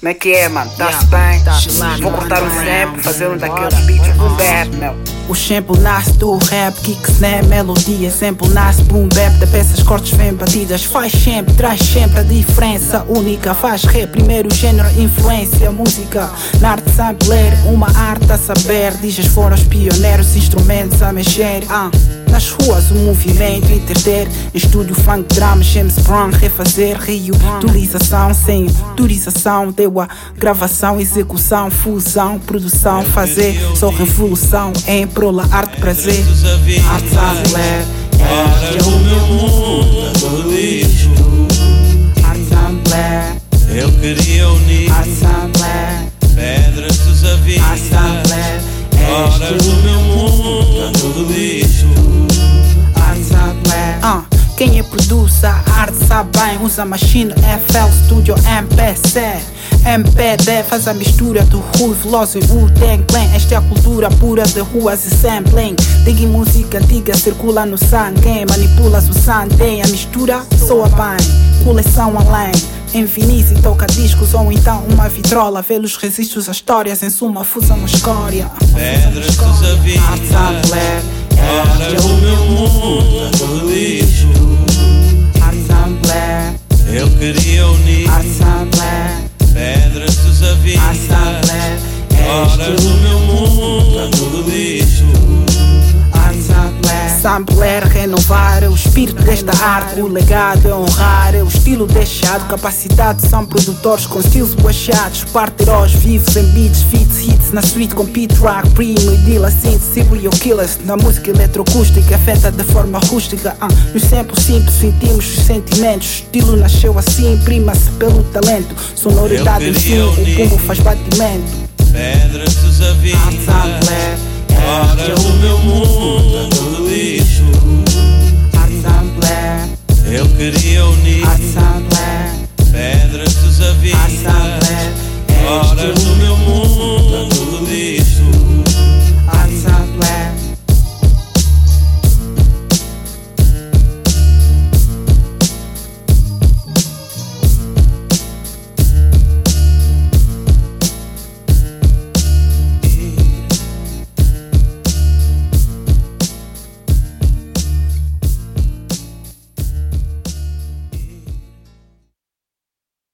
Como é que é, mano? Tá-se bem? Vou cortar um sample, fazer um daqueles beats boom bap, meu. O sample nasce do rap, kick, snap, melodia Sample nasce boom bap, da peças cortes vem batidas Faz sempre, traz sempre a diferença única Faz rap, primeiro gênero, influência, música Na arte sampler, uma arte a saber Dizes foram os pioneiros, instrumentos a mexer ah. Nas ruas o movimento interter. Estúdio funk, drama, James Brown Refazer, rio, utilização Sem autorização, deu a gravação Execução, fusão, produção Fazer, só revolução Em prola, arte, prazer. Arte sampler Ora o meu mundo do lixo. Arte Eu queria unir bem Usa machine FL Studio MPC MPD faz a mistura do Rui Veloso e Wu Tang Clan. Esta é a cultura pura de ruas e sampling. Diga música antiga circula no sangue Manipulas o sangue, a mistura soa bem. Coleção além em Vinícius toca discos ou então uma vitrola. Vê-los registros, as histórias, em suma fusão a escória Pedras dos Arte queria unir pedras dos avisos sampler Ora o meu mundo do lixo Arte sampler renovar o espírito desta arte O legado é honrar o estilo deixado Capacidade são produtores com estilos boachados Parte heróis vivos em beats, fits, hits Na street com Pete Rock, Primo e Dilla Synth, serial killers. Na música eletroacústica afeta de forma rústica ah, Nos samples simples sentimos os sentimentos. Estilo nasceu assim, prima-se pelo talento. Sonoridade enfim, queria o pulmo faz batimento. Pedras dos Arte avisos. sampler Ora o meu